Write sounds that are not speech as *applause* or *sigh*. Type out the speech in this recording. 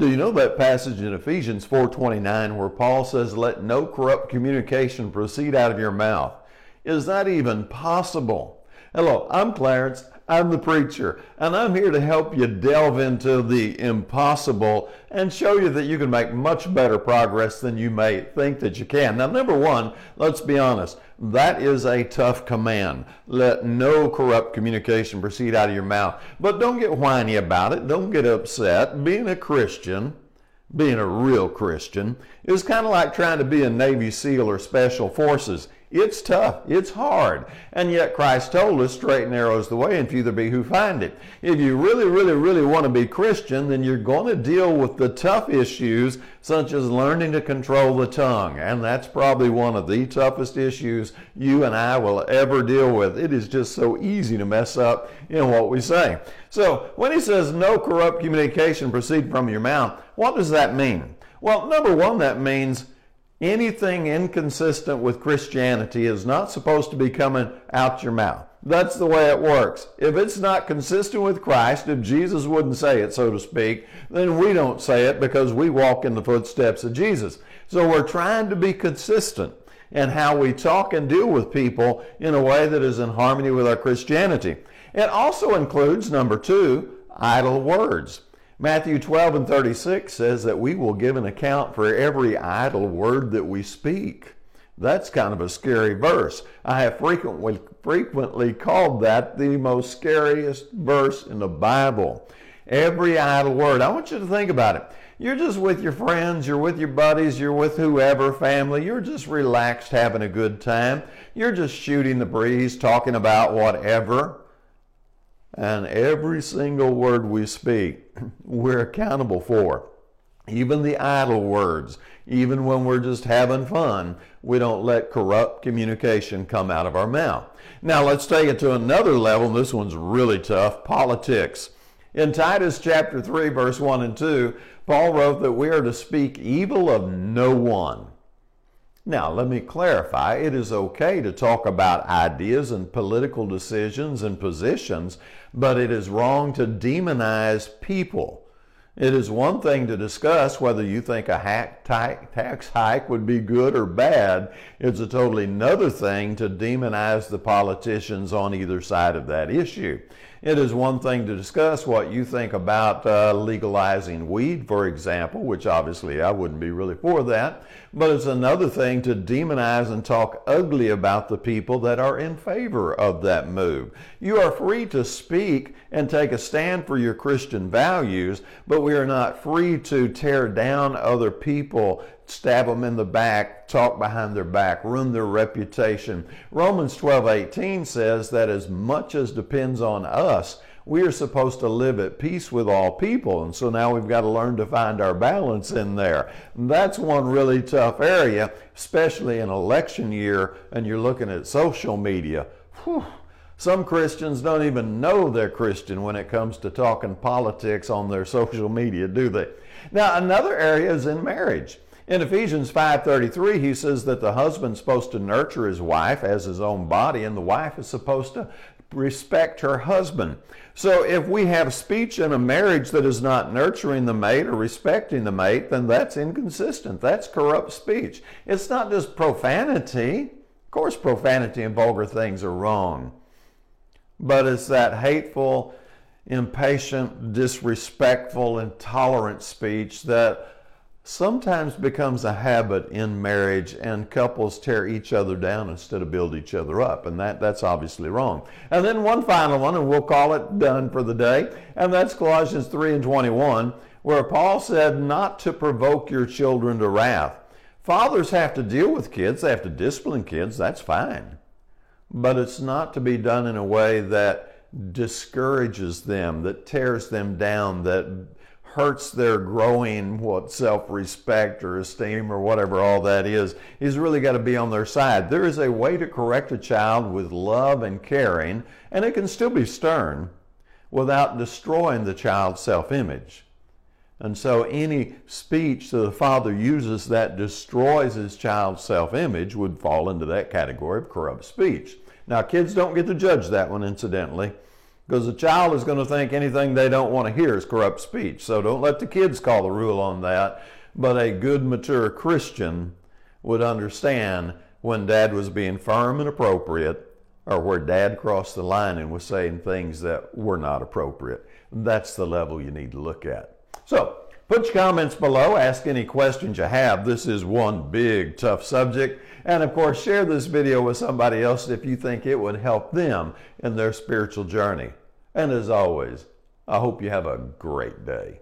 Do you know that passage in Ephesians 4:29 where Paul says let no corrupt communication proceed out of your mouth? Is that even possible? Hello, I'm Clarence. I'm the preacher, and I'm here to help you delve into the impossible and show you that you can make much better progress than you may think that you can. Now, number one, let's be honest, that is a tough command. Let no corrupt communication proceed out of your mouth. But don't get whiny about it, don't get upset. Being a Christian, being a real Christian, is kind of like trying to be a Navy SEAL or Special Forces. It's tough. It's hard. And yet Christ told us straight and narrow is the way and few there be who find it. If you really, really, really want to be Christian, then you're going to deal with the tough issues such as learning to control the tongue. And that's probably one of the toughest issues you and I will ever deal with. It is just so easy to mess up in what we say. So when he says no corrupt communication proceed from your mouth, what does that mean? Well, number one, that means Anything inconsistent with Christianity is not supposed to be coming out your mouth. That's the way it works. If it's not consistent with Christ, if Jesus wouldn't say it, so to speak, then we don't say it because we walk in the footsteps of Jesus. So we're trying to be consistent in how we talk and deal with people in a way that is in harmony with our Christianity. It also includes, number two, idle words. Matthew 12 and 36 says that we will give an account for every idle word that we speak. That's kind of a scary verse. I have frequently, frequently called that the most scariest verse in the Bible. Every idle word. I want you to think about it. You're just with your friends, you're with your buddies, you're with whoever, family, you're just relaxed, having a good time. You're just shooting the breeze, talking about whatever. And every single word we speak, we're accountable for. Even the idle words, even when we're just having fun, we don't let corrupt communication come out of our mouth. Now let's take it to another level. This one's really tough politics. In Titus chapter 3, verse 1 and 2, Paul wrote that we are to speak evil of no one. Now, let me clarify it is okay to talk about ideas and political decisions and positions, but it is wrong to demonize people. It is one thing to discuss whether you think a tax hike would be good or bad. It's a totally another thing to demonize the politicians on either side of that issue. It is one thing to discuss what you think about uh, legalizing weed, for example, which obviously I wouldn't be really for that. But it's another thing to demonize and talk ugly about the people that are in favor of that move. You are free to speak and take a stand for your Christian values, but we are not free to tear down other people stab them in the back, talk behind their back, ruin their reputation. Romans 12:18 says that as much as depends on us, we are supposed to live at peace with all people. And so now we've got to learn to find our balance in there. And that's one really tough area, especially in election year and you're looking at social media. Whew. Some Christians don't even know they're Christian when it comes to talking politics on their *laughs* social media, do they? Now, another area is in marriage. In Ephesians 5:33, he says that the husband's supposed to nurture his wife as his own body and the wife is supposed to respect her husband. So if we have speech in a marriage that is not nurturing the mate or respecting the mate, then that's inconsistent. That's corrupt speech. It's not just profanity. Of course, profanity and vulgar things are wrong. But it's that hateful, impatient, disrespectful, intolerant speech that sometimes becomes a habit in marriage and couples tear each other down instead of build each other up and that, that's obviously wrong. And then one final one and we'll call it done for the day and that's colossians 3 and 21 where paul said not to provoke your children to wrath. Fathers have to deal with kids they have to discipline kids that's fine. But it's not to be done in a way that discourages them that tears them down that hurts their growing what self-respect or esteem or whatever all that is he's really got to be on their side. There is a way to correct a child with love and caring and it can still be stern without destroying the child's self-image. And so any speech that the father uses that destroys his child's self-image would fall into that category of corrupt speech. Now kids don't get to judge that one incidentally because a child is going to think anything they don't want to hear is corrupt speech. So don't let the kids call the rule on that. But a good, mature Christian would understand when dad was being firm and appropriate or where dad crossed the line and was saying things that were not appropriate. That's the level you need to look at. So, put your comments below, ask any questions you have. This is one big, tough subject. And of course, share this video with somebody else if you think it would help them in their spiritual journey. And as always, I hope you have a great day.